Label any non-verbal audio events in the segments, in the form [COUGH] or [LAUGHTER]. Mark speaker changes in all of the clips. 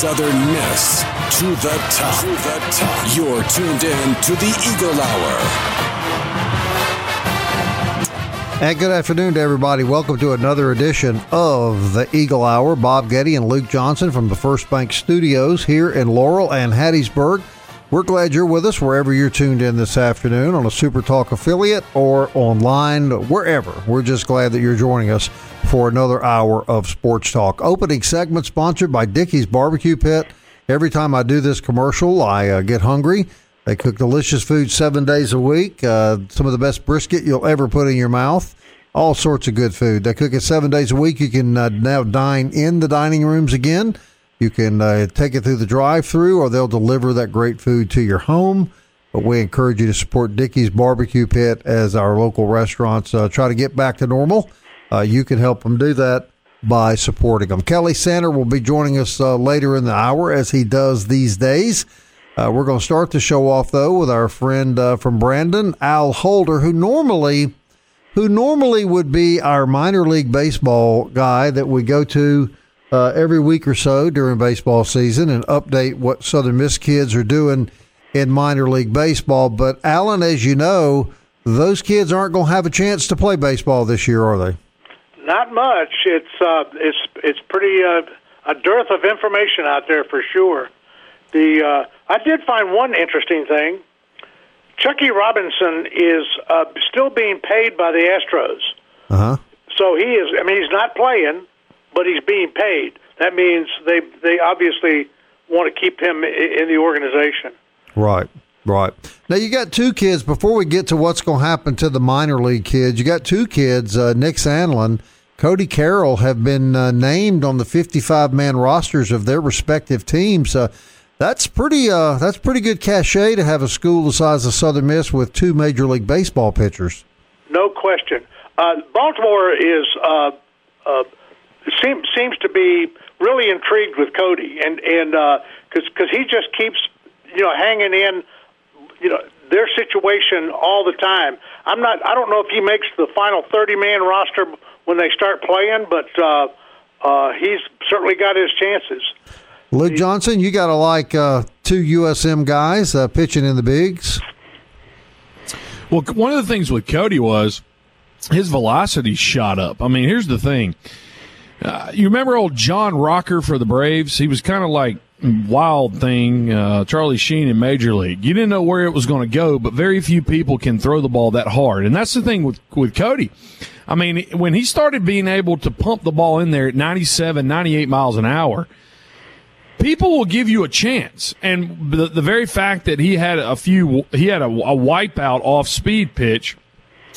Speaker 1: Southern Miss to the top. To the top. You're tuned in to the Eagle Hour.
Speaker 2: And good afternoon to everybody. Welcome to another edition of the Eagle Hour. Bob Getty and Luke Johnson from the First Bank Studios here in Laurel and Hattiesburg. We're glad you're with us wherever you're tuned in this afternoon on a Super Talk affiliate or online, wherever. We're just glad that you're joining us for another hour of sports talk. Opening segment sponsored by Dickey's Barbecue Pit. Every time I do this commercial, I uh, get hungry. They cook delicious food seven days a week. Uh, some of the best brisket you'll ever put in your mouth. All sorts of good food. They cook it seven days a week. You can uh, now dine in the dining rooms again. You can uh, take it through the drive-through, or they'll deliver that great food to your home. But we encourage you to support Dickey's Barbecue Pit as our local restaurants uh, try to get back to normal. Uh, you can help them do that by supporting them. Kelly Sander will be joining us uh, later in the hour, as he does these days. Uh, we're going to start the show off though with our friend uh, from Brandon, Al Holder, who normally, who normally would be our minor league baseball guy that we go to uh, every week or so during baseball season and update what Southern Miss kids are doing in minor league baseball. But Alan, as you know, those kids aren't going to have a chance to play baseball this year, are they?
Speaker 3: Not much. It's uh, it's it's pretty uh, a dearth of information out there for sure. The uh, I did find one interesting thing. Chuckie Robinson is uh, still being paid by the Astros.
Speaker 2: Uh huh.
Speaker 3: So he is. I mean, he's not playing, but he's being paid. That means they they obviously want to keep him in the organization.
Speaker 2: Right, right. Now you got two kids. Before we get to what's going to happen to the minor league kids, you got two kids. Uh, Nick Sandlin, Cody Carroll have been uh, named on the 55 man rosters of their respective teams. Uh, that's pretty. Uh, that's pretty good cachet to have a school the size of Southern Miss with two major league baseball pitchers.
Speaker 3: No question. Uh, Baltimore is uh, uh, seems seems to be really intrigued with Cody, and and because because he just keeps you know hanging in, you know their situation all the time. I'm not. I don't know if he makes the final 30 man roster when they start playing, but uh, uh, he's certainly got his chances.
Speaker 2: Luke Johnson, you got to like uh, two USM guys uh, pitching in the bigs.
Speaker 4: Well, one of the things with Cody was his velocity shot up. I mean, here's the thing. Uh, you remember old John Rocker for the Braves? He was kind of like wild thing, uh, Charlie Sheen in Major League. You didn't know where it was going to go, but very few people can throw the ball that hard. And that's the thing with, with Cody. I mean, when he started being able to pump the ball in there at 97, 98 miles an hour, people will give you a chance. And the, the very fact that he had a few, he had a, a wipeout off speed pitch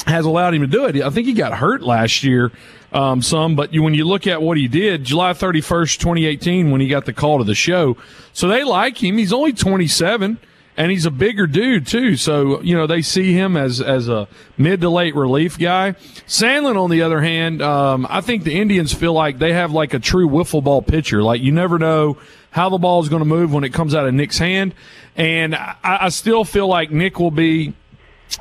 Speaker 4: has allowed him to do it. I think he got hurt last year um, some, but you, when you look at what he did, July 31st, 2018, when he got the call to the show, so they like him. He's only 27 and he's a bigger dude too. So you know they see him as as a mid to late relief guy. Sandlin, on the other hand, um, I think the Indians feel like they have like a true wiffle ball pitcher. Like you never know how the ball is going to move when it comes out of Nick's hand, and I, I still feel like Nick will be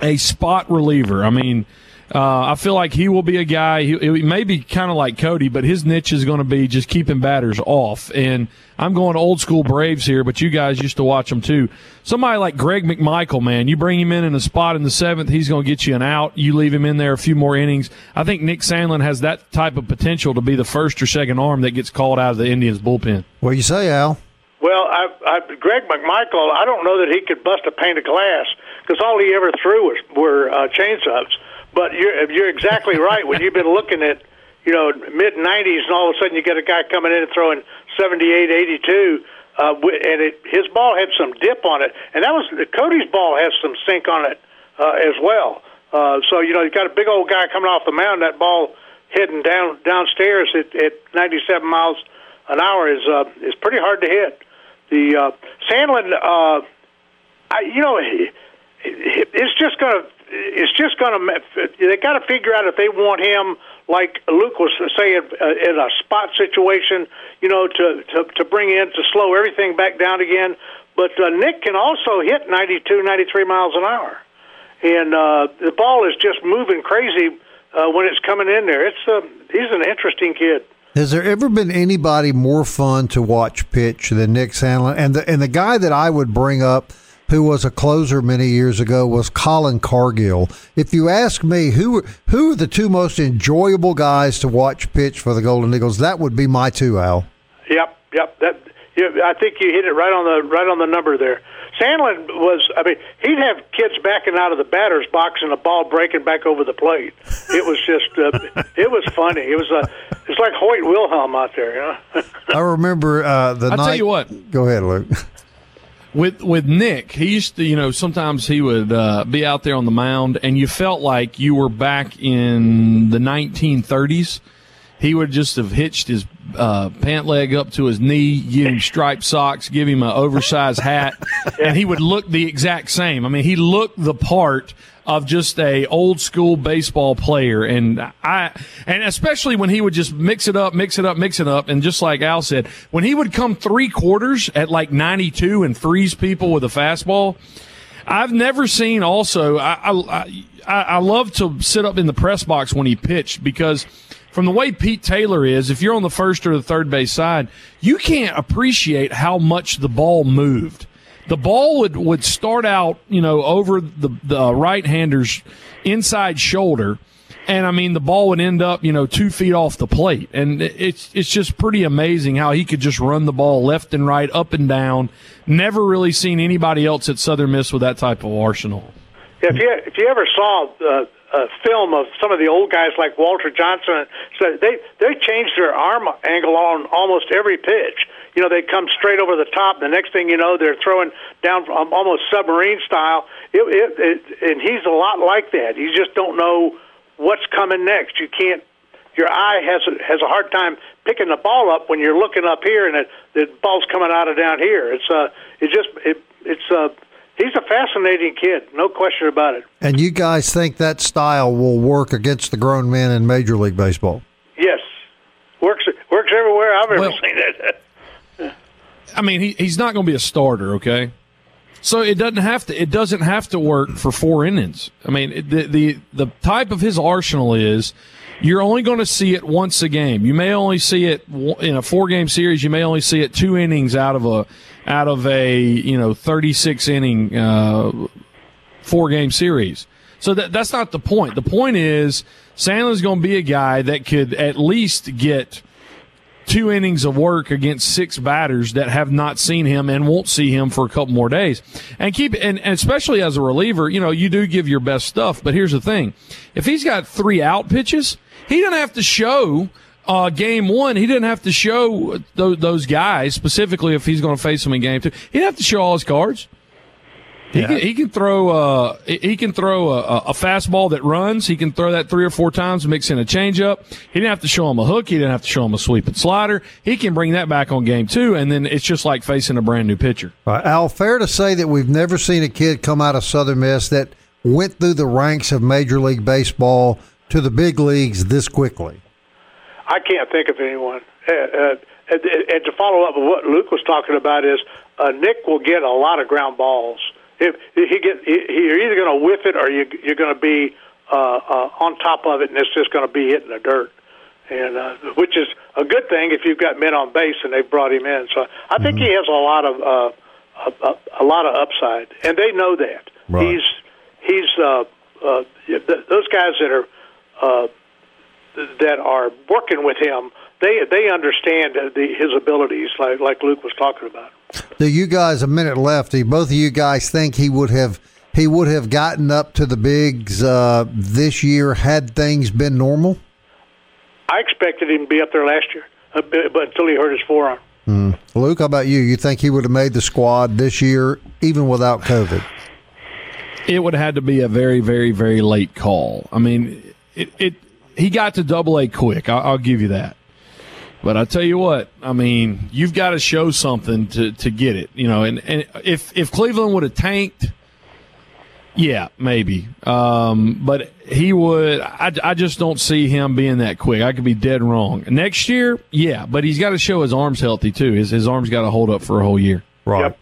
Speaker 4: a spot reliever. I mean. Uh, I feel like he will be a guy. He, he may be kind of like Cody, but his niche is going to be just keeping batters off. And I'm going old school Braves here, but you guys used to watch them too. Somebody like Greg McMichael, man, you bring him in in a spot in the seventh, he's going to get you an out. You leave him in there a few more innings. I think Nick Sandlin has that type of potential to be the first or second arm that gets called out of the Indians bullpen.
Speaker 2: What do you say, Al?
Speaker 3: Well, I, I, Greg McMichael, I don't know that he could bust a pane of glass because all he ever threw was, were uh, changeups. But you're, you're exactly right. When you've been looking at, you know, mid 90s and all of a sudden you get a guy coming in and throwing 78, 82, uh, and it, his ball had some dip on it. And that was Cody's ball has some sink on it uh, as well. Uh, so, you know, you got a big old guy coming off the mound, that ball heading down downstairs at, at 97 miles an hour is uh, is pretty hard to hit. The uh, Sandlin, uh, I, you know, it, it's just gonna it's just gonna they got to figure out if they want him like Luke was saying uh, in a spot situation, you know, to to to bring in to slow everything back down again. But uh, Nick can also hit 92, 93 miles an hour, and uh, the ball is just moving crazy uh, when it's coming in there. It's uh, he's an interesting kid.
Speaker 2: Has there ever been anybody more fun to watch pitch than Nick Sandlin? And the and the guy that I would bring up, who was a closer many years ago, was Colin Cargill. If you ask me, who who are the two most enjoyable guys to watch pitch for the Golden Eagles? That would be my two, Al.
Speaker 3: Yep, yep. That you, I think you hit it right on the right on the number there. Sandlin was, I mean, he'd have kids backing out of the batter's box and the ball breaking back over the plate. It was just, uh, it was funny. It was, uh, it's like Hoyt Wilhelm out there, you know.
Speaker 2: I remember uh, the night.
Speaker 4: I'll
Speaker 2: night.
Speaker 4: tell you what.
Speaker 2: Go ahead, Luke.
Speaker 4: With with Nick, he used to, you know, sometimes he would uh, be out there on the mound, and you felt like you were back in the 1930s. He would just have hitched his uh, pant leg up to his knee, give him striped socks, give him an oversized hat, and he would look the exact same. I mean, he looked the part of just a old school baseball player. And I and especially when he would just mix it up, mix it up, mix it up. And just like Al said, when he would come three quarters at like 92 and freeze people with a fastball, I've never seen also I I I, I love to sit up in the press box when he pitched because from the way Pete Taylor is, if you're on the first or the third base side, you can't appreciate how much the ball moved the ball would, would start out, you know, over the, the right hander's inside shoulder. And I mean, the ball would end up, you know, two feet off the plate. And it's, it's just pretty amazing how he could just run the ball left and right, up and down. Never really seen anybody else at Southern Miss with that type of arsenal.
Speaker 3: If you, if you ever saw, uh, a film of some of the old guys like Walter Johnson. So they they changed their arm angle on almost every pitch. You know, they come straight over the top. The next thing you know, they're throwing down from almost submarine style. It, it, it, and he's a lot like that. You just don't know what's coming next. You can't. Your eye has a, has a hard time picking the ball up when you're looking up here and it, the ball's coming out of down here. It's uh, it just it, it's uh he's a fascinating kid, no question about it.
Speaker 2: And you guys think that style will work against the grown men in Major League Baseball?
Speaker 3: Yes, works works everywhere I've ever well, seen it. [LAUGHS]
Speaker 4: I mean, he, he's not going to be a starter, okay? So it doesn't have to. It doesn't have to work for four innings. I mean, the the the type of his arsenal is you're only going to see it once a game. You may only see it in a four game series. You may only see it two innings out of a out of a you know 36 inning uh, four game series. So that that's not the point. The point is Sandlin's going to be a guy that could at least get two innings of work against six batters that have not seen him and won't see him for a couple more days. And keep and, especially as a reliever, you know, you do give your best stuff, but here's the thing. If he's got three out pitches, he doesn't have to show uh, game one, he didn't have to show th- those guys specifically if he's going to face them in game two. He didn't have to show all his cards. He, yeah. can, he can throw uh, he can throw a, a, fastball that runs. He can throw that three or four times, mix in a changeup. He didn't have to show him a hook. He didn't have to show him a sweeping slider. He can bring that back on game two, and then it's just like facing a brand new pitcher.
Speaker 2: Right. Al, fair to say that we've never seen a kid come out of Southern Miss that went through the ranks of Major League Baseball to the big leagues this quickly.
Speaker 3: I can't think of anyone. Uh, uh, and, and to follow up with what Luke was talking about is uh, Nick will get a lot of ground balls. If, he get, he, you're either going to whiff it or you, you're going to be uh, uh, on top of it, and it's just going to be hitting the dirt. And uh, which is a good thing if you've got men on base and they've brought him in. So I think mm-hmm. he has a lot of uh, a, a lot of upside, and they know that. Right. He's he's uh, uh, those guys that are uh, that are working with him, they they understand the, his abilities, like like Luke was talking about.
Speaker 2: Do you guys a minute left? Do both of you guys think he would have he would have gotten up to the bigs uh, this year had things been normal?
Speaker 3: I expected him to be up there last year, uh, but until he hurt his forearm.
Speaker 2: Mm. Luke, how about you? You think he would have made the squad this year, even without COVID?
Speaker 4: It would have had to be a very, very, very late call. I mean, it, it he got to Double A quick. I'll, I'll give you that. But I tell you what, I mean, you've got to show something to, to get it, you know. And, and if if Cleveland would have tanked, yeah, maybe. Um, but he would. I, I just don't see him being that quick. I could be dead wrong. Next year, yeah, but he's got to show his arms healthy too. His his arms got to hold up for a whole year.
Speaker 2: Right.
Speaker 3: Yep.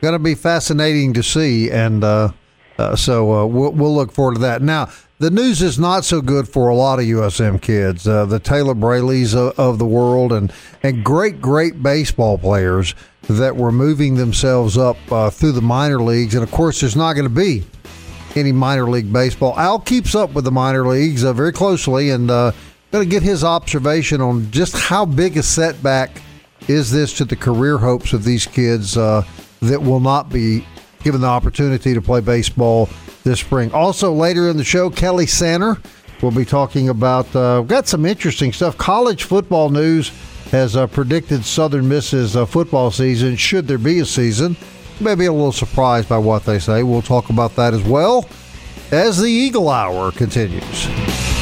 Speaker 2: Going to be fascinating to see, and uh, uh, so uh, we'll, we'll look forward to that. Now, the news is not so good for a lot of USM kids. Uh, the Taylor Braleys of, of the world, and and great great baseball players that were moving themselves up uh, through the minor leagues, and of course, there's not going to be any minor league baseball. Al keeps up with the minor leagues uh, very closely, and uh, going to get his observation on just how big a setback is this to the career hopes of these kids uh, that will not be given the opportunity to play baseball this spring. Also, later in the show, Kelly Sander will be talking about. Uh, got some interesting stuff. College football news has uh, predicted Southern Miss's uh, football season, should there be a season. You may be a little surprised by what they say. We'll talk about that as well as the Eagle Hour continues.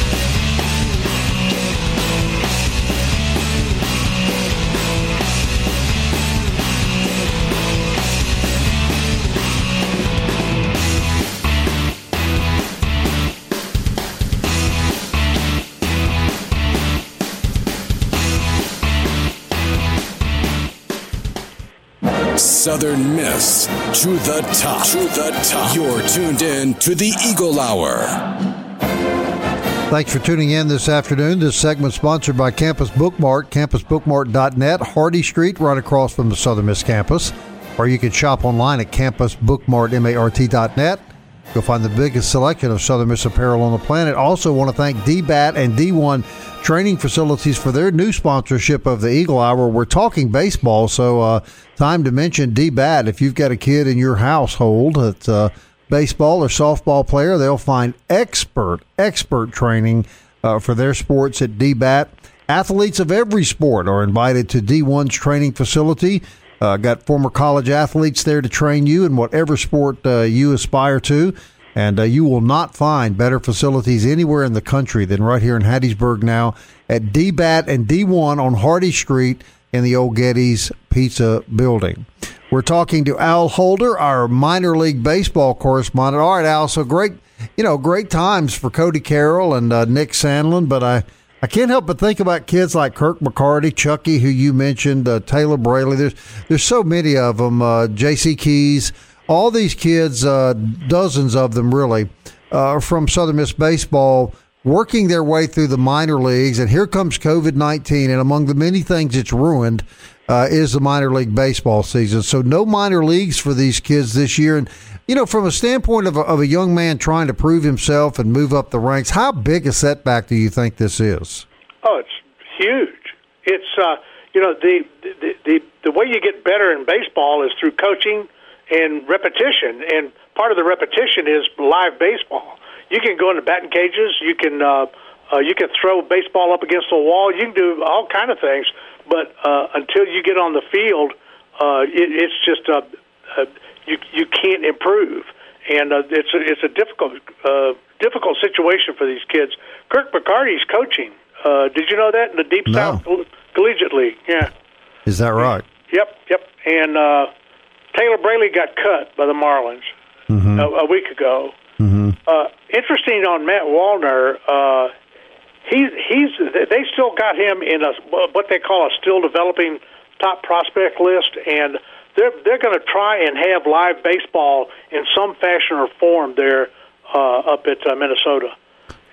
Speaker 1: Southern Miss to the top. To the top. You're tuned in to the Eagle Hour.
Speaker 2: Thanks for tuning in this afternoon. This segment sponsored by Campus Bookmart, campusbookmart.net, Hardy Street, right across from the Southern Miss campus. Or you can shop online at campusbookmart.net. You'll find the biggest selection of Southern Miss apparel on the planet. Also, want to thank DBAT and D1 Training Facilities for their new sponsorship of the Eagle Hour. We're talking baseball, so uh, time to mention DBAT. If you've got a kid in your household that's a baseball or softball player, they'll find expert, expert training uh, for their sports at DBAT. Athletes of every sport are invited to D1's training facility. Uh, got former college athletes there to train you in whatever sport uh, you aspire to. And uh, you will not find better facilities anywhere in the country than right here in Hattiesburg now at DBAT and D1 on Hardy Street in the old Getty's Pizza Building. We're talking to Al Holder, our minor league baseball correspondent. All right, Al. So great, you know, great times for Cody Carroll and uh, Nick Sandlin, but I. I can't help but think about kids like Kirk McCarty, Chuckie, who you mentioned, uh, Taylor Braley. There's there's so many of them. Uh, J.C. Keys, all these kids, uh, dozens of them really, uh, from Southern Miss baseball, working their way through the minor leagues. And here comes COVID nineteen, and among the many things it's ruined uh, is the minor league baseball season. So no minor leagues for these kids this year. And you know, from a standpoint of a, of a young man trying to prove himself and move up the ranks, how big a setback do you think this is?
Speaker 3: Oh, it's huge. It's uh, you know the, the the the way you get better in baseball is through coaching and repetition, and part of the repetition is live baseball. You can go into batting cages. You can uh, uh, you can throw baseball up against the wall. You can do all kind of things, but uh, until you get on the field, uh, it, it's just uh, uh, you you can't improve, and uh, it's a, it's a difficult uh, difficult situation for these kids. Kirk McCarty's coaching. Uh, did you know that in the Deep
Speaker 2: No.
Speaker 3: South Coll- Collegiate League? Yeah.
Speaker 2: Is that right?
Speaker 3: Yep, yep. And uh, Taylor Braley got cut by the Marlins a, a week ago. Mm-hmm. Uh, interesting on Matt Wallner. Uh, he's he's they still got him in a what they call a still developing top prospect list, and they're they're going to try and have live baseball in some fashion or form there uh, up at uh, Minnesota.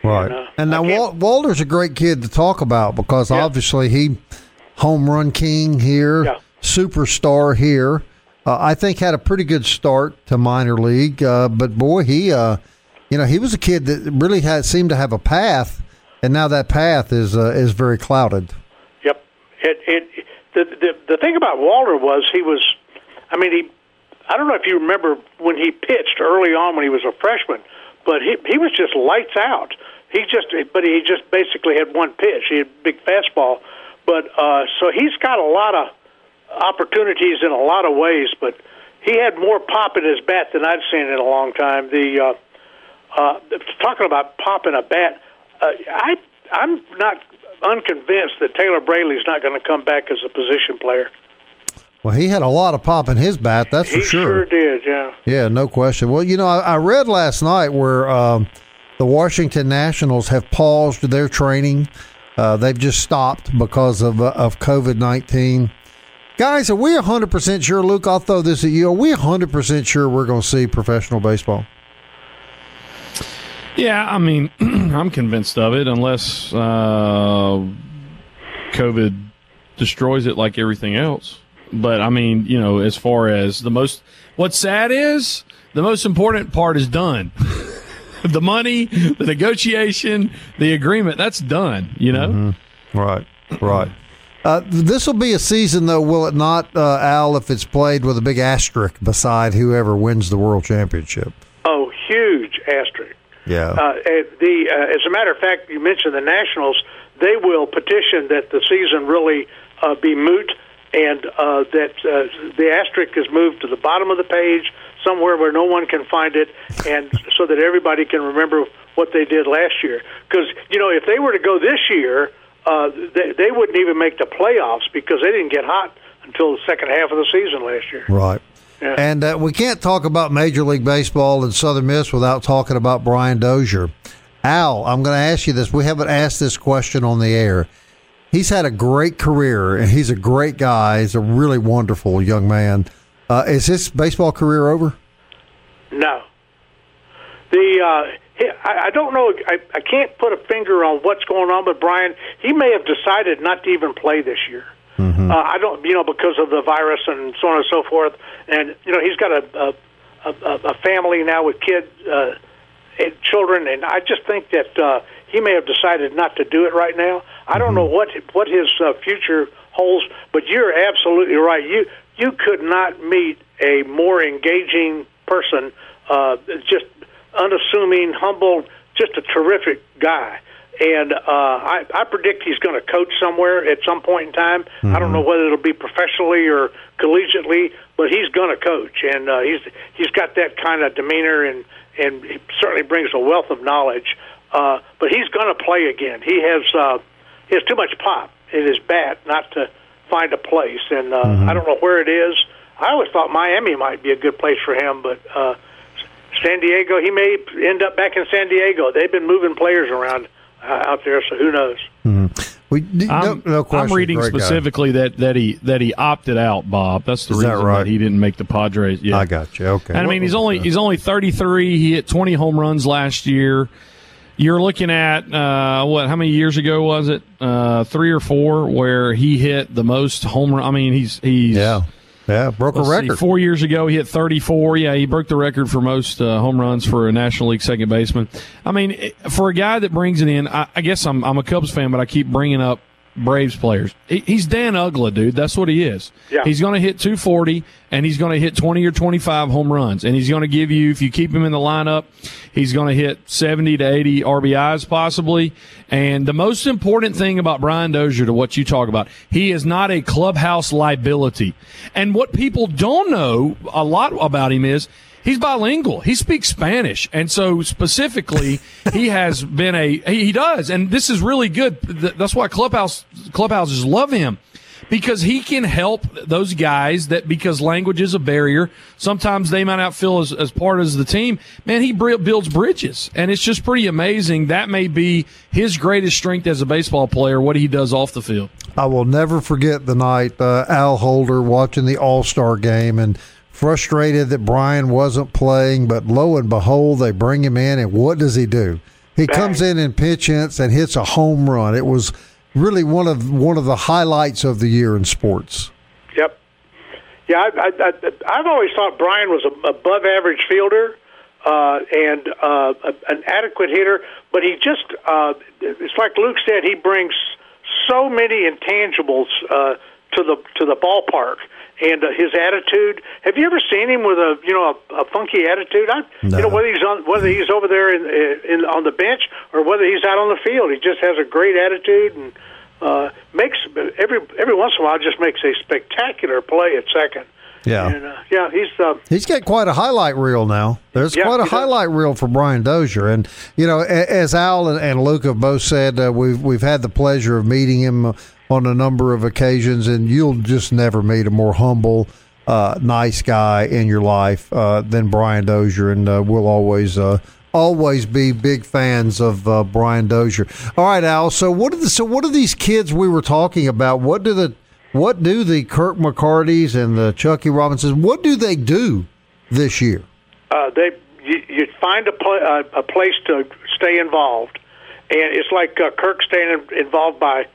Speaker 2: Right.
Speaker 3: uh,
Speaker 2: and now Wal- Wallner's a great kid to talk about because
Speaker 3: Yeah.
Speaker 2: obviously he home run king here,
Speaker 3: Yeah.
Speaker 2: superstar here. Uh, I think had a pretty good start to minor league, uh, but boy, he uh, you know he was a kid that really had seemed to have a path, and now that path is uh, is very clouded.
Speaker 3: Yep. It it the the the thing about Walter was he was, I mean he, I don't know if you remember when he pitched early on when he was a freshman, but he he was just lights out. He just but he just basically had one pitch. He had big fastball, but uh, so he's got a lot of opportunities in a lot of ways. But he had more pop in his bat than I'd seen in a long time. The uh, uh, talking about popping a bat, uh, I I'm not unconvinced that Taylor Braley's not going to come back as a position player.
Speaker 2: Well, he had a lot of pop in his bat, that's for
Speaker 3: he sure did, yeah.
Speaker 2: Yeah, no question. Well, you know, I, I read last night where um, the Washington Nationals have paused their training. Uh, they've just stopped because of uh, of COVID nineteen. Guys, are we hundred percent sure, Luke? I'll throw this at you. Are we hundred percent sure we're going to see professional baseball?
Speaker 4: Yeah, I mean, [CLEARS THROAT] I'm convinced of it, unless uh, COVID destroys it like everything else. But I mean, you know, as far as the most, what's sad is the most important part is done. [LAUGHS] the money, the negotiation, the agreement, that's done, you know?
Speaker 2: Mm-hmm. Right, right. Uh, this will be a season, though, will it not, uh, Al, if it's played with a big asterisk beside whoever wins the world championship?
Speaker 3: Oh, huge asterisk.
Speaker 2: Yeah.
Speaker 3: Uh, the uh, as a matter of fact, you mentioned the Nationals. They will petition that the season really uh, be moot, and uh, that uh, the asterisk is moved to the bottom of the page somewhere where no one can find it, and [LAUGHS] so that everybody can remember what they did last year. Because you know, if they were to go this year, uh, they, they wouldn't even make the playoffs because they didn't get hot until the second half of the season last year.
Speaker 2: Right. Yeah. And uh, we can't talk about Major League Baseball and Southern Miss without talking about Brian Dozier. Al, I'm going to ask you this. We haven't asked this question on the air. He's had a great career, and he's a great guy. He's a really wonderful young man. Uh, is his baseball career over?
Speaker 3: No. The uh, I, I don't know. I, I can't put a finger on what's going on with Brian. He may have decided not to even play this year. Mm-hmm. Uh, I don't, you know, because of the virus and so on and so forth. And you know, he's got a a, a, a family now with kids, uh, and children, and I just think that uh, he may have decided not to do it right now. I don't mm-hmm. know what what his uh, future holds, but you're absolutely right. You you could not meet a more engaging person, uh, just unassuming, humble, just a terrific guy and uh, I, I predict he's going to coach somewhere at some point in time. Mm-hmm. I don't know whether it'll be professionally or collegiately, but he's going to coach, and uh, he's he's got that kind of demeanor, and and he certainly brings a wealth of knowledge. Uh, but he's going to play again. He has uh, he has too much pop in his bat not to find a place, and uh, mm-hmm. I don't know where it is. I always thought Miami might be a good place for him, but. Uh, San Diego, he may end up back in San Diego. They've been moving players around uh, out there. So who knows?
Speaker 2: Mm-hmm. We,
Speaker 4: I'm, no, no I'm reading Great specifically guy. that, that he that he opted out, Bob. That's the
Speaker 2: Is
Speaker 4: reason
Speaker 2: that, right?
Speaker 4: that he didn't make the Padres. Yeah,
Speaker 2: I got you. Okay.
Speaker 4: And I mean, he's only he's only 33. He hit 20 home runs last year. You're looking at uh, what? How many years ago was it? Uh, three or four, where he hit the most home run. I mean, he's he's
Speaker 2: yeah. Yeah, broke a record.
Speaker 4: See, four years ago, he hit 34. Yeah, he broke the record for most uh, home runs for a National League second baseman. I mean, for a guy that brings it in, I, I guess I'm, I'm a Cubs fan, but I keep bringing up Braves players. He's Dan Uggla, dude. That's what he is.
Speaker 3: Yeah.
Speaker 4: He's going to hit 240 and he's going to hit 20 or 25 home runs. And he's going to give you, if you keep him in the lineup, he's going to hit 70 to 80 RBIs possibly. And the most important thing about Brian Dozier to what you talk about, he is not a clubhouse liability. And what people don't know a lot about him is he's bilingual. He speaks Spanish, and so specifically, he has been a he does, and this is really good. That's why clubhouse clubhouses love him because he can help those guys that because language is a barrier. Sometimes they might not feel as, as part of the team. Man, he builds bridges, and it's just pretty amazing. That may be his greatest strength as a baseball player. What he does off the field.
Speaker 2: I will never forget the night uh, Al Holder watching the All Star game and frustrated that Brian wasn't playing, but lo and behold, they bring him in, and what does he do? He Bang. comes in in pitch hits and hits a home run. It was really one of one of the highlights of the year in sports.
Speaker 3: Yep. Yeah, I, I, have always thought Brian was a above average fielder uh, and uh, an adequate hitter, but he just uh, it's like Luke said, he brings so many intangibles uh, to the to the ballpark and uh, his attitude. Have you ever seen him with a you know a, a funky attitude? I, no. You know whether he's on whether he's over there in, in on the bench or whether he's out on the field. He just has a great attitude and uh, makes every every once in a while just makes a spectacular play at second.
Speaker 2: Yeah.
Speaker 3: And, uh, yeah, he's uh,
Speaker 2: He's got quite a highlight reel now. There's
Speaker 3: Yeah,
Speaker 2: quite a
Speaker 3: does.
Speaker 2: highlight reel for Brian Dozier, and you know, as Al and, and Luke have both said, uh, we've we've had the pleasure of meeting him on a number of occasions, and you'll just never meet a more humble, uh, nice guy in your life uh, than Brian Dozier, and uh, we'll always. Uh, Always be big fans of uh, Brian Dozier. All right, Al. So what are the so what are these kids we were talking about? What do the what do the Kirk McCartys and the Chuckie Robinsons? What do they do this year?
Speaker 3: uh, they you, you find a, uh, a place to stay involved, and it's like Kirk staying involved by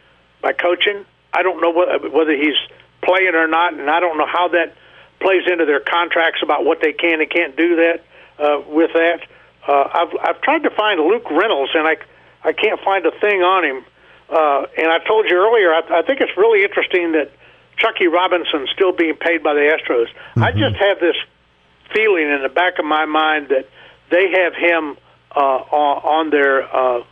Speaker 3: by coaching. I don't know whether, whether he's playing or not, and I don't know how that plays into their contracts about what they can and can't do that uh, with that. Uh, I've I've tried to find Luke Reynolds, and I I can't find a thing on him. Uh, and I told you earlier, I, I think it's really interesting that Chuckie Robinson's still being paid by the Astros. I just have this feeling in the back of my mind that they have him uh, on, on their uh,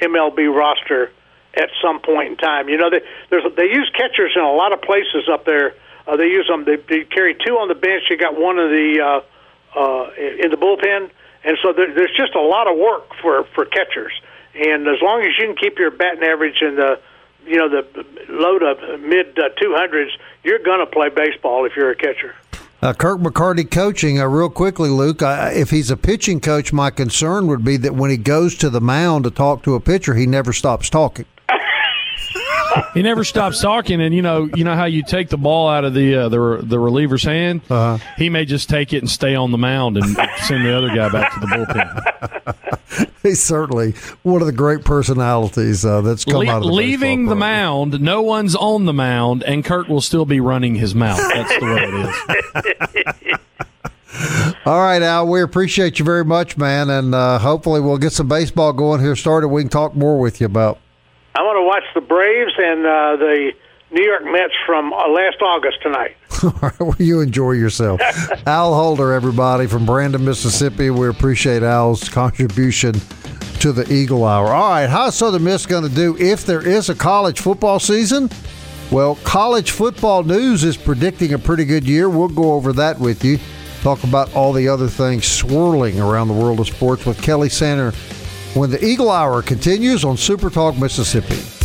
Speaker 3: MLB roster at some point in time. You know, they there's they use catchers in a lot of places up there. Uh, they use them. They, they carry two on the bench. You got one of the uh, uh, in the bullpen, and so there, there's just a lot of work for for catchers. And as long as you can keep your batting average in the you know the low to mid uh, 200s, you're going to play baseball if you're a catcher.
Speaker 2: Uh, Kirk McCarty coaching, uh, real quickly, Luke. I, if he's a pitching coach, my concern would be that when he goes to the mound to talk to a pitcher, he never stops talking.
Speaker 4: He never stops talking, and you know, you know how you take the ball out of the uh, the the reliever's hand.
Speaker 2: Uh-huh.
Speaker 4: He may just take it and stay on the mound and send the other guy back to the bullpen. [LAUGHS]
Speaker 2: He's certainly one of the great personalities uh, that's come
Speaker 4: Le-
Speaker 2: out of the
Speaker 4: leaving the mound, no one's on the mound, and Kirk will still be running his mouth. That's the way it is. [LAUGHS]
Speaker 2: All right, Al, we appreciate you very much, man, and uh, hopefully we'll get some baseball going here started. We can talk more with you about.
Speaker 3: I want to watch the Braves and uh, the New York Mets from uh, last August tonight.
Speaker 2: All right, [LAUGHS] well, you enjoy yourself. [LAUGHS] Al Holder, everybody from Brandon, Mississippi. We appreciate Al's contribution to the Eagle Hour. All right, how's Southern Miss going to do if there is a college football season? Well, college football news is predicting a pretty good year. We'll go over that with you. Talk about all the other things swirling around the world of sports with Kelly Sander when the Eagle Hour continues on Super Talk Mississippi.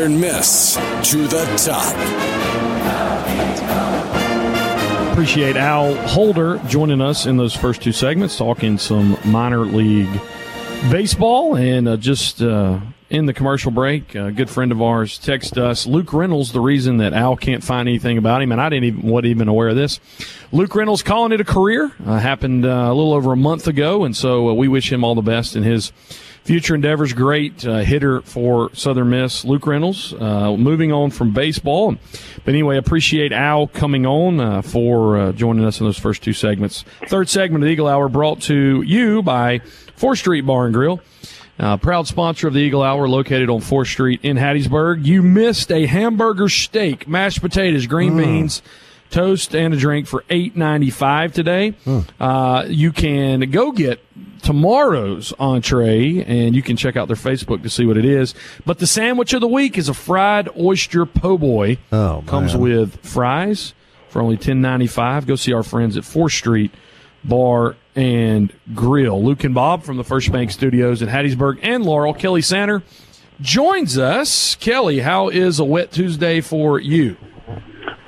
Speaker 1: Southern Miss to the top.
Speaker 4: Appreciate Al Holder joining us in those first two segments, talking some minor league baseball, and uh, just uh, in the commercial break, a good friend of ours texted us. Luke Reynolds, the reason that Al can't find anything about him, and I didn't even wasn't even aware of this. Luke Reynolds calling it a career uh, happened uh, a little over a month ago, and so uh, we wish him all the best in his future endeavors. Great uh, hitter for Southern Miss, Luke Reynolds. Uh, moving on from baseball, but anyway, appreciate Al coming on uh, for uh, joining us in those first two segments. Third segment of the Eagle Hour brought to you by Fourth Street Bar and Grill. Uh, proud sponsor of the Eagle Hour, located on 4th Street in Hattiesburg. You missed a hamburger steak, mashed potatoes, green beans, toast, and a drink for eight ninety five today. Uh, you can go get tomorrow's entree, and you can check out their Facebook to see what it is. But the sandwich of the week is a fried oyster po' boy.
Speaker 2: Oh,
Speaker 4: comes
Speaker 2: man.
Speaker 4: with fries for only ten ninety five. Go see our friends at 4th Street Bar and Grill. Luke and Bob from the First Bank Studios in Hattiesburg and Laurel. Kelly Sander joins us. Kelly, how is a wet Tuesday for you?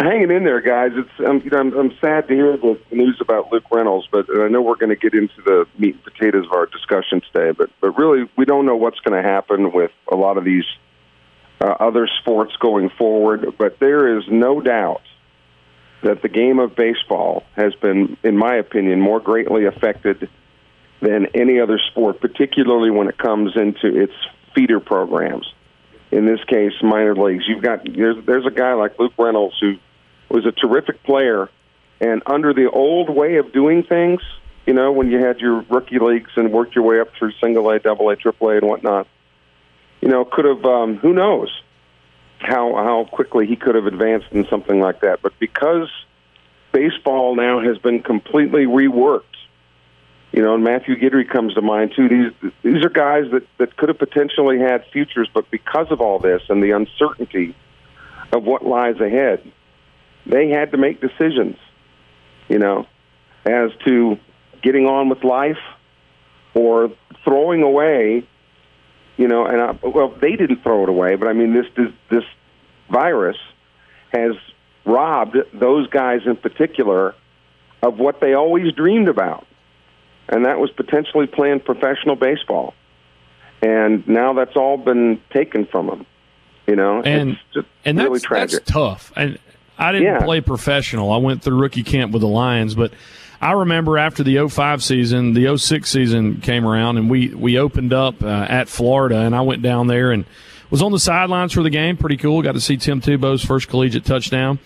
Speaker 5: Hanging in there, guys. It's um, you know I'm, I'm sad to hear the news about Luke Reynolds, but I know we're going to get into the meat and potatoes of our discussion today. But but really, we don't know what's going to happen with a lot of these uh, other sports going forward. But there is no doubt that the game of baseball has been, in my opinion, more greatly affected than any other sport, particularly when it comes into its feeder programs. In this case, minor leagues. You've got there's there's a guy like Luke Reynolds who was a terrific player, and under the old way of doing things, you know, when you had your rookie leagues and worked your way up through single A, double A, triple A, and whatnot, you know, could have um, who knows how how quickly he could have advanced in something like that. But because baseball now has been completely reworked, you know, and Matthew Guidry comes to mind too. These these are guys that that could have potentially had futures, but because of all this and the uncertainty of what lies ahead, they had to make decisions. You know, as to getting on with life or throwing away you know, and I, well, they didn't throw it away, but I mean, this this, this virus has robbed those guys in particular of what they always dreamed about, and that was potentially playing professional baseball. And now that's all been taken from them. You know,
Speaker 4: and it's just and
Speaker 5: really
Speaker 4: that's,
Speaker 5: tragic.
Speaker 4: that's tough. And I didn't
Speaker 5: Yeah.
Speaker 4: play professional. I went through rookie camp with the Lions, but I remember after the 05 season, the 06 season came around, and we we opened up uh, at Florida, and I went down there and was on the sidelines for the game. Pretty cool. Got to see Tim Tebow's first collegiate touchdown.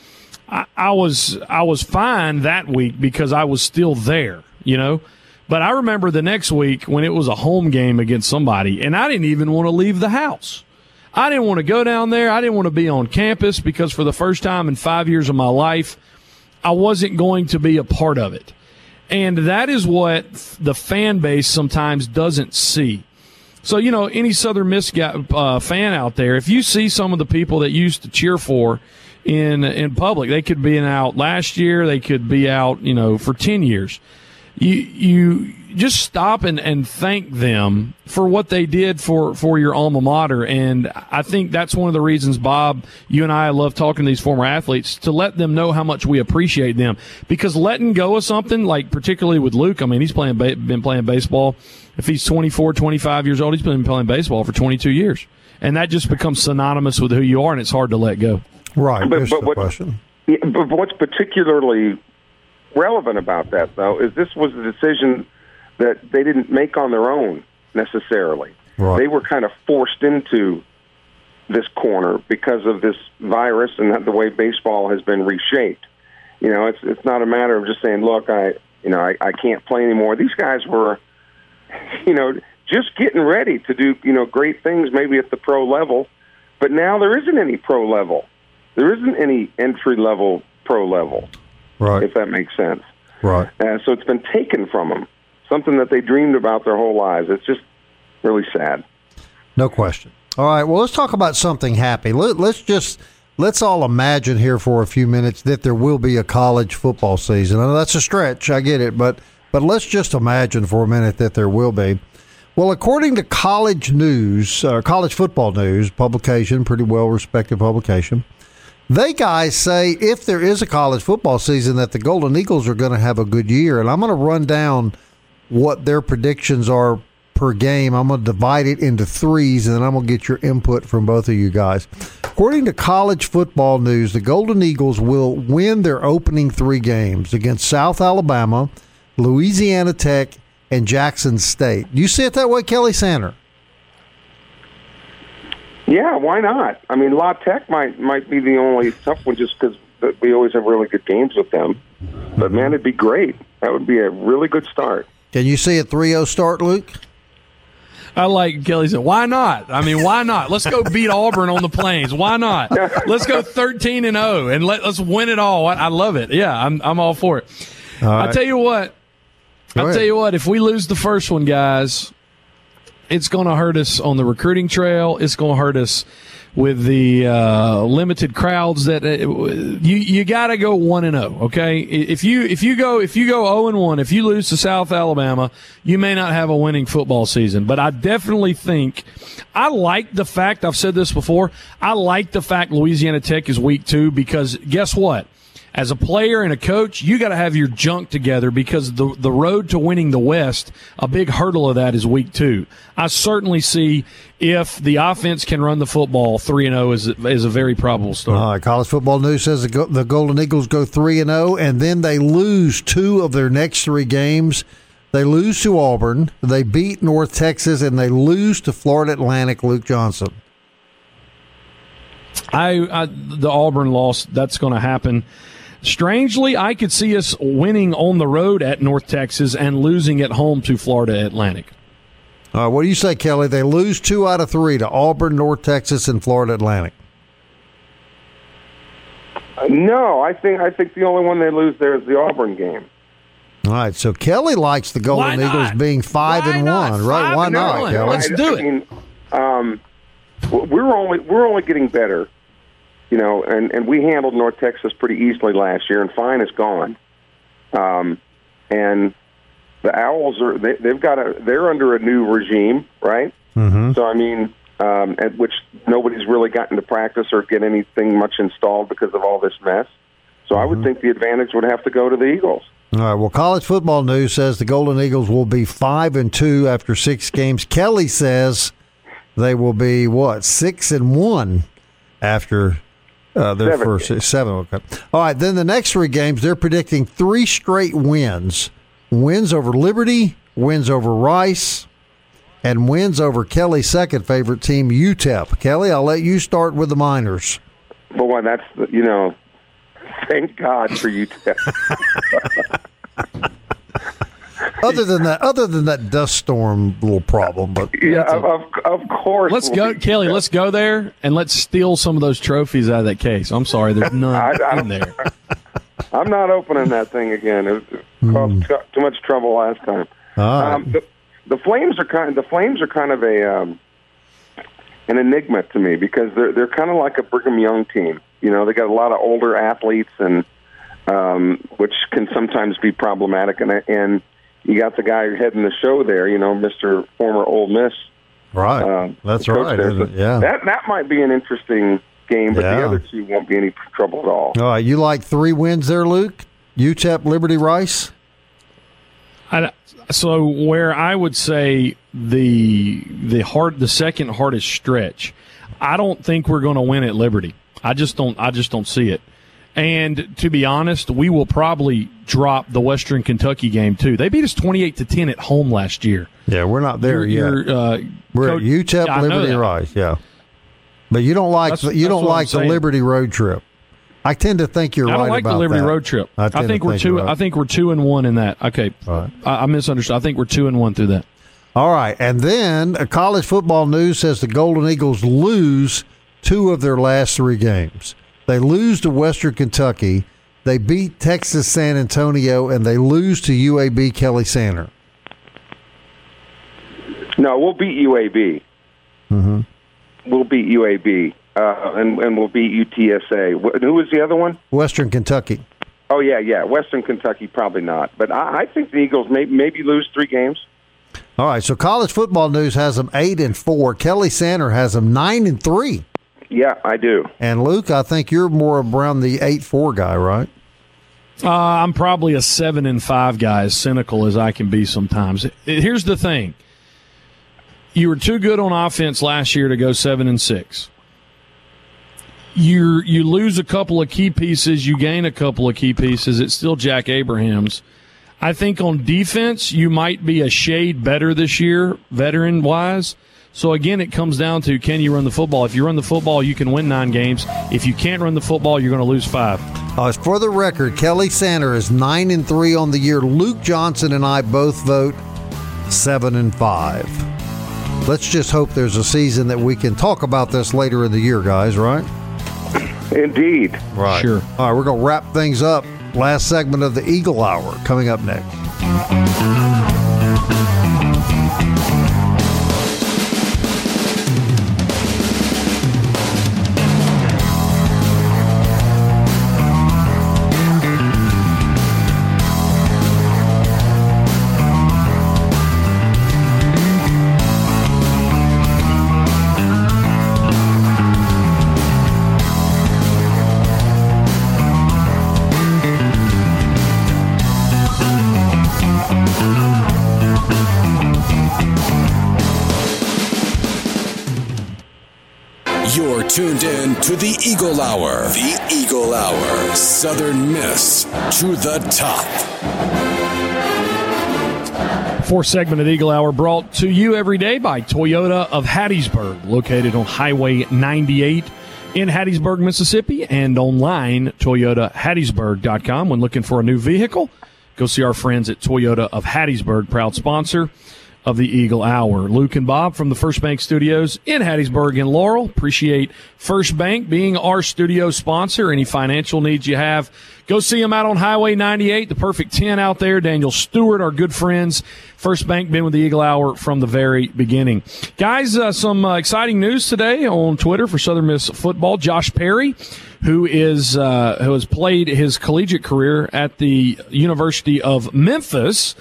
Speaker 4: I, I was I was fine that week because I was still there, you know. But I remember the next week when it was a home game against somebody, and I didn't even want to leave the house. I didn't want to go down there. I didn't want to be on campus because for the first time in five years of my life, I wasn't going to be a part of it. And that is what the fan base sometimes doesn't see. So, you know, any Southern Miss uh, fan out there, if you see some of the people that used to cheer for in in public, they could be in out last year, they could be out, you know, for 10 years. You you just stop and, and thank them for what they did for, for your alma mater. And I think that's one of the reasons, Bob, you and I love talking to these former athletes to let them know how much we appreciate them. Because letting go of something, like particularly with Luke, I mean, he's playing, been playing baseball. If he's 24, 25 years old, he's been playing baseball for 22 years. And that just becomes synonymous with who you are, and it's hard to let go.
Speaker 2: Right.
Speaker 5: But- but
Speaker 2: the
Speaker 5: what-
Speaker 2: question.
Speaker 5: Yeah, but what's particularly relevant about that, though, is this was a decision that they didn't make on their own necessarily.
Speaker 2: Right.
Speaker 5: They were kind of forced into this corner because of this virus and the way baseball has been reshaped. You know, it's it's not a matter of just saying, "Look, I, you know, I, I can't play anymore." These guys were, [LAUGHS] you know, just getting ready to do, you know, great things maybe at the pro level, but now there isn't any pro level. There isn't any entry level pro level
Speaker 2: Right.
Speaker 5: if that makes sense.
Speaker 2: Right.
Speaker 5: Uh, so it's been taken from them, something that they dreamed about their whole lives. It's just really sad.
Speaker 2: No question. All right. Well, let's talk about something happy. Let, let's just let's all imagine here for a few minutes that there will be a college football season. I know that's a stretch. I get it, but but let's just imagine for a minute that there will be. Well, according to College News, uh, College Football News publication, pretty well respected publication, they guys say if there is a college football season, that the Golden Eagles are going to have a good year. And I'm going to run down what their predictions are per game. I'm going to divide it into threes, and then I'm going to get your input from both of you guys. According to College Football News, the Golden Eagles will win their opening three games against South Alabama, Louisiana Tech, and Jackson State. Do you see it that way, Kelly Sander?
Speaker 5: Yeah, why not? I mean, La Tech might might be the only tough one just because we always have really good games with them. But man, it'd be great. That would be a really good start.
Speaker 2: Can you see a 3 0 start, Luke?
Speaker 4: I like Kelly said, why not? I mean, why not? Let's go beat Auburn on the plains. Why not? Let's go 13 and 0 and let, let's win it all. I, I love it. Yeah, I'm, I'm all for it. I tell you what,
Speaker 2: Go
Speaker 4: I'll
Speaker 2: ahead.
Speaker 4: tell you what, if we lose the first one, guys, it's going to hurt us on the recruiting trail. It's going to hurt us with the uh, limited crowds that uh, you you got to go 1 and 0, okay? If you if you go if you go 0 and 1, if you lose to South Alabama, you may not have a winning football season, but I definitely think I like the fact I've said this before. I like the fact Louisiana Tech is week 2 because guess what? As a player and a coach, you got to have your junk together because the the road to winning the West, a big hurdle of that is week two. I certainly see if the offense can run the football, three and zero is is a very probable start.
Speaker 2: All right, College Football News says the, the Golden Eagles go 3 and 0 and then they lose two of their next 3 games. They lose to Auburn. They beat North Texas, and they lose to Florida Atlantic. Luke Johnson.
Speaker 4: I, I the Auburn loss. That's going to happen. Strangely, I could see us winning on the road at North Texas and losing at home to Florida Atlantic.
Speaker 2: All right, what do you say, Kelly? They lose two out of three to Auburn, North Texas, and Florida Atlantic.
Speaker 5: Uh, no, I think I think the only one they lose there is the Auburn game.
Speaker 2: All right, so Kelly likes the Golden Eagles being five
Speaker 4: Why
Speaker 2: and
Speaker 4: not?
Speaker 2: one, right?
Speaker 4: Five
Speaker 2: Why not,
Speaker 4: one.
Speaker 2: Kelly?
Speaker 4: Let's do
Speaker 5: I
Speaker 4: it.
Speaker 5: mean, um, we're only we're only getting better, you know, and and we handled North Texas pretty easily last year, and fine is gone. Um, and the Owls are they, they've got a they're under a new regime, right?
Speaker 2: Mm-hmm.
Speaker 5: So I mean, um, at which nobody's really gotten to practice or get anything much installed because of all this mess. So I would think the advantage would have to go to the Eagles.
Speaker 2: All right. Well, college football news says the Golden Eagles will be five and two after six games. Kelly says they will be what six and one after uh, their
Speaker 5: Seven
Speaker 2: first seven. Okay. All right. Then the next three games, they're predicting three straight wins: wins over Liberty, wins over Rice, and wins over Kelly's second favorite team, UTEP. Kelly, I'll let you start with the Miners.
Speaker 5: Boy, that's you know, thank God for you. [LAUGHS]
Speaker 2: Other than that, other than that dust storm little problem, but
Speaker 5: yeah, of, of of course.
Speaker 4: Let's
Speaker 5: we'll
Speaker 4: go,
Speaker 5: be-
Speaker 4: Kelly. Let's go there and let's steal some of those trophies out of that case. I'm sorry, there's [LAUGHS] none
Speaker 5: I- I-
Speaker 4: in there. [LAUGHS]
Speaker 5: I'm not opening that thing again. It, was, caused too- too much trouble last time.
Speaker 2: Hmm. all right.
Speaker 5: Um, the, the Flames are kind. the Flames are kind of a um, an enigma to me because they're they're kind of like a Brigham Young team. You know, they got a lot of older athletes, and um, which can sometimes be problematic. And and you got the guy heading the show there. You know, Mister former Ole Miss.
Speaker 2: right.
Speaker 5: Um,
Speaker 2: That's right.
Speaker 5: there.
Speaker 2: isn't
Speaker 5: So?
Speaker 2: Yeah.
Speaker 5: that that might be an interesting game, but
Speaker 2: Yeah.
Speaker 5: the other two won't be any trouble at all.
Speaker 2: All right, you like three wins there, Luke? UTEP, Liberty, Rice.
Speaker 4: I, so where I would say the the hard the second hardest stretch, I don't think we're going to win at Liberty. I just don't. I just don't see it. And to be honest, we will probably drop the Western Kentucky game too. They beat us twenty eight to ten at home last year.
Speaker 2: Yeah, we're not there
Speaker 4: You're-
Speaker 2: yet.
Speaker 4: you're, uh,
Speaker 2: we're
Speaker 4: Coach-
Speaker 2: at UTEP,
Speaker 4: Yeah,
Speaker 2: Liberty. Rice. Yeah, but you don't like
Speaker 4: That's-
Speaker 2: the, you
Speaker 4: that's
Speaker 2: don't like the. Liberty road trip. I tend to think you're
Speaker 4: I don't
Speaker 2: right
Speaker 4: like the Liberty
Speaker 2: that.
Speaker 4: road trip.
Speaker 2: I
Speaker 4: I,
Speaker 2: to
Speaker 4: think we're two.
Speaker 2: you're right.
Speaker 4: I think we're two and one in that. Okay,
Speaker 2: Right.
Speaker 4: I, I misunderstood. I think we're two and one through that.
Speaker 2: All right, and then uh, college football news says the Golden Eagles lose two of their last three games. They lose to Western Kentucky. They beat Texas San Antonio, and they lose to UAB Kelly Sander.
Speaker 5: No, we'll beat UAB. Mm-hmm. We'll beat UAB, uh, and and we'll beat UTSA. Who was the other one?
Speaker 2: Western Kentucky.
Speaker 5: Oh yeah, yeah. Western Kentucky probably not, but I, I think the Eagles may, maybe lose three games.
Speaker 2: All right, so college football news has them eight and four. Kelly Sander has them nine and three.
Speaker 5: Yeah, I do.
Speaker 2: And Luke, I think you're more around the eight four guy, right?
Speaker 4: Uh, I'm probably a seven and five guy, as cynical as I can be sometimes. Here's the thing: you were too good on offense last year to go seven and six. You you lose a couple of key pieces, you gain a couple of key pieces. It's still Jack Abrahams. I think on defense, you might be a shade better this year, veteran wise. So again, it comes down to can you run the football? If you run the football, you can win nine games. If you can't run the football, you're going to lose five.
Speaker 2: Uh, for the record, Kelly Sander is nine and three on the year. Luke Johnson and I both vote seven and five. Let's just hope there's a season that we can talk about this later in the year, guys. Right? [CLEARS THROAT]
Speaker 5: Indeed.
Speaker 2: Right.
Speaker 4: Sure.
Speaker 2: All right, we're gonna wrap things up. Last segment of the Eagle Hour coming up next.
Speaker 1: To the Eagle Hour. The Eagle Hour. Southern Miss to the top.
Speaker 4: Fourth segment of Eagle Hour brought to you every day by Toyota of Hattiesburg, located on Highway 98 in Hattiesburg, Mississippi, and online, at toyotahattiesburg.com. When looking for a new vehicle, go see our friends at Toyota of Hattiesburg, proud sponsor of the Eagle Hour. Luke and Bob from the First Bank Studios in Hattiesburg and Laurel. Appreciate First Bank being our studio sponsor. Any financial needs you have, go see them out on Highway 98, the perfect 10 out there. Daniel Stewart, our good friends. First Bank been with the Eagle Hour from the very beginning. Guys, uh, some uh, exciting news today on Twitter for Southern Miss football. Josh Perry, who is uh, who has played his collegiate career at the University of Memphis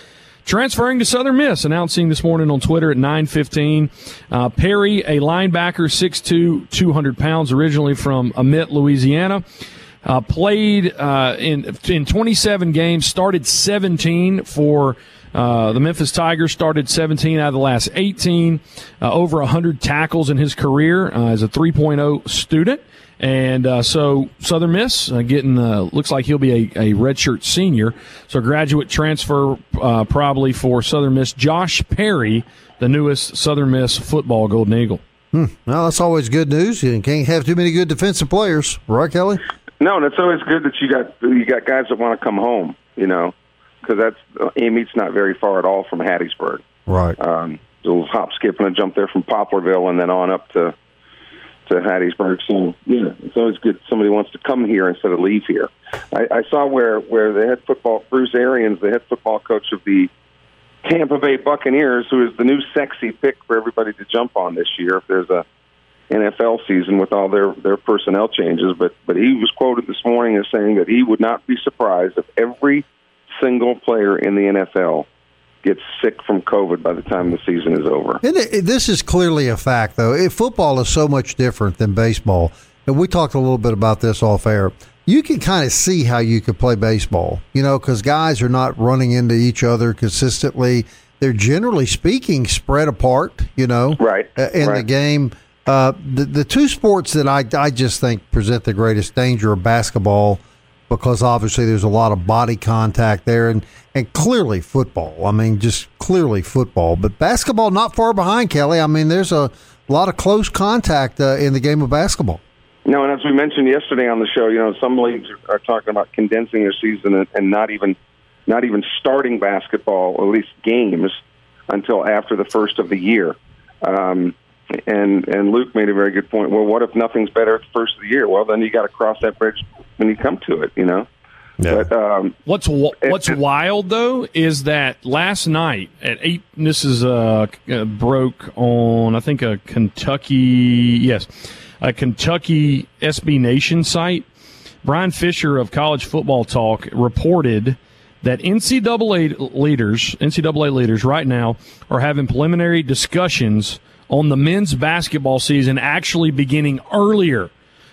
Speaker 4: transferring to Southern Miss, announcing this morning on Twitter at 9:15. Uh, Perry, a linebacker, 6'2", 200 pounds, originally from Amite, Louisiana. Uh, played uh, in in 27 games, started 17 for uh, the Memphis Tigers. Started 17 out of the last 18. Uh, over 100 tackles in his career uh, as a 3.0 student. And uh, so Southern Miss uh, getting uh, looks like he'll be a, a redshirt senior. So graduate transfer uh, probably for Southern Miss. Josh Perry, the newest Southern Miss football Golden Eagle.
Speaker 2: Hmm. Well, that's always good news. You can't have too many good defensive players, right, Kelly?
Speaker 5: No, and it's always good that you got you got guys that want to come home. You know, because that's uh, Amite's not very far at all from Hattiesburg.
Speaker 2: Right.
Speaker 5: Um, a little hop, skip, and a jump there from Poplarville, and then on up to to Hattiesburg. So yeah, it's always good somebody wants to come here instead of leave here. I, I saw where where the head football Bruce Arians, the head football coach of the Tampa Bay Buccaneers, who is the new sexy pick for everybody to jump on this year. If there's a NFL season with all their their personnel changes, but but he was quoted this morning as saying that he would not be surprised if every single player in the NFL gets sick from COVID by the time the season is over.
Speaker 2: And it, this is clearly a fact, though. Football is so much different than baseball, and we talked a little bit about this off air. You can kind of see how you could play baseball, you know, because guys are not running into each other consistently. They're generally speaking spread apart, you know,
Speaker 5: right
Speaker 2: uh, in
Speaker 5: right.
Speaker 2: the game. Uh, the the two sports that I I just think present the greatest danger are basketball because obviously there's a lot of body contact there and, and clearly football. I mean, just clearly football. But basketball not far behind, Kelly. I mean, there's a lot of close contact uh, in the game of basketball.
Speaker 5: No, and as we mentioned yesterday on the show, you know, some leagues are talking about condensing their season and, and not even not even starting basketball, or at least games, until after the first of the year. Um, and and Luke made a very good point. Well, what if nothing's better at the first of the year? Well, then you got to cross that bridge when you come to it, you know.
Speaker 2: Yeah.
Speaker 5: But um,
Speaker 4: What's what's wild though is that last night at eight. This is uh, uh, broke on I think a Kentucky yes, a Kentucky SB Nation site. Bryan Fischer of College Football Talk reported that NCAA leaders, NCAA leaders, right now are having preliminary discussions on the men's basketball season actually beginning earlier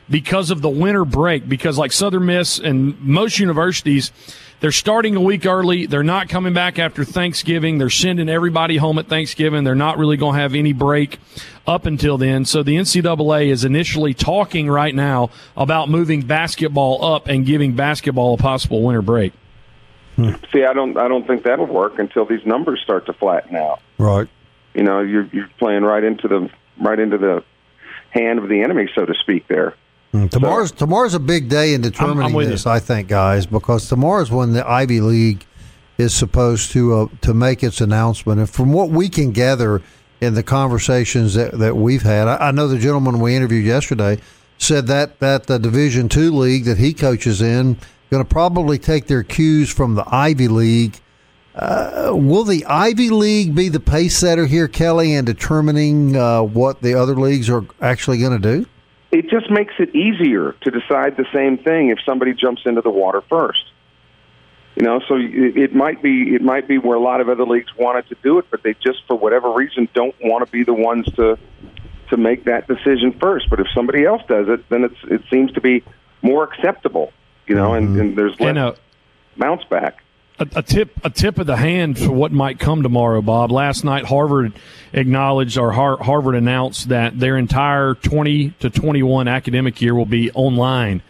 Speaker 4: because of the winter break. Because like Southern Miss and most universities, they're starting a week early. They're not coming back after Thanksgiving. They're sending everybody home at Thanksgiving. They're not really going to have any break up until then. So the NCAA is initially talking right now about moving basketball up and giving basketball a possible winter break.
Speaker 5: see, I don't I don't think that'll work until these numbers start to flatten out.
Speaker 2: Right.
Speaker 5: You know, you're you're playing right into the right into the hand of the enemy, so to speak. There.
Speaker 2: Mm, Tomorrow's tomorrow's a big day in determining
Speaker 4: I'm with
Speaker 2: this,
Speaker 4: you.
Speaker 2: I think, guys, because tomorrow's when the Ivy League is supposed to uh, to make its announcement. And from what we can gather in the conversations that, that we've had, I, I know the gentleman we interviewed yesterday said that that the Division Two league that he coaches in going to probably take their cues from the Ivy League. Uh, will the Ivy League be the pace setter here, Kelly, in determining uh, what the other leagues are actually going to do?
Speaker 5: It just makes it easier to decide the same thing if somebody jumps into the water first. You know, so it, it might be it might be where a lot of other leagues wanted to do it, but they just for whatever reason don't want to be the ones to to make that decision first. But if somebody else does it, then it's it seems to be more acceptable. You know, and, and there's less
Speaker 4: And uh,
Speaker 5: bounce back.
Speaker 4: A, a tip a tip of the hand for what might come tomorrow, Bob. Last night, Harvard acknowledged or Har- Harvard announced that their entire 20 to 21 academic year will be online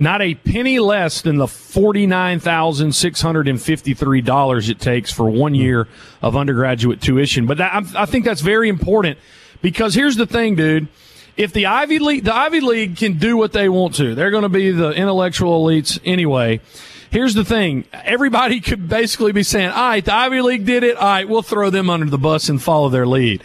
Speaker 4: not a penny less than the $49,653 it takes for one hmm. year of undergraduate tuition. But that, I think that's very important because here's the thing, dude. If the Ivy League, the Ivy League can do what they want to, they're going to be the intellectual elites anyway. Here's the thing. Everybody [LAUGHS] could basically be saying, all right, the Ivy League did it. All right, we'll throw them under the bus and follow their lead.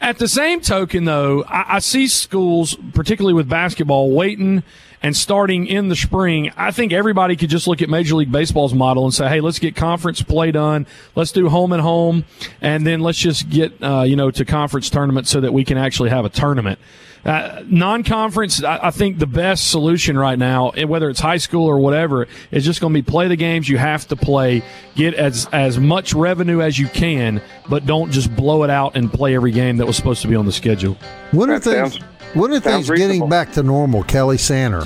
Speaker 4: At the same token, though, I, I see schools, particularly with basketball, waiting and starting in the spring, I think everybody could just look at Major League Baseball's model and say, "Hey, let's get conference play done. Let's do home and home, and then let's just get uh, you know to conference tournament so that we can actually have a tournament." Uh, non-conference, I, I, think the best solution right now, whether it's high school or whatever, is just going to be play the games you have to play, get as as much revenue as you can, but don't just blow it out and play every game that was supposed to be on the schedule.
Speaker 2: When are things? When are things getting back to normal, Kelly Sander?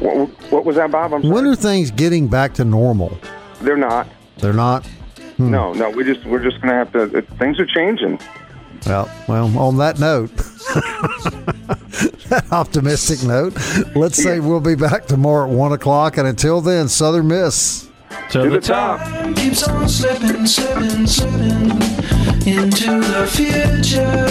Speaker 5: What, what was that, Bob?
Speaker 2: when are things getting back to normal?
Speaker 5: They're not.
Speaker 2: They're not.
Speaker 5: Hmm. No, no. We just we're just going to have to. Things are changing.
Speaker 2: Well, well. On that note, [LAUGHS] that optimistic note, let's say yeah. we'll be back tomorrow at one o'clock, and until then, Southern Miss
Speaker 4: to, to the, the, top.
Speaker 6: top. Keeps on slipping, slipping, slipping into the future.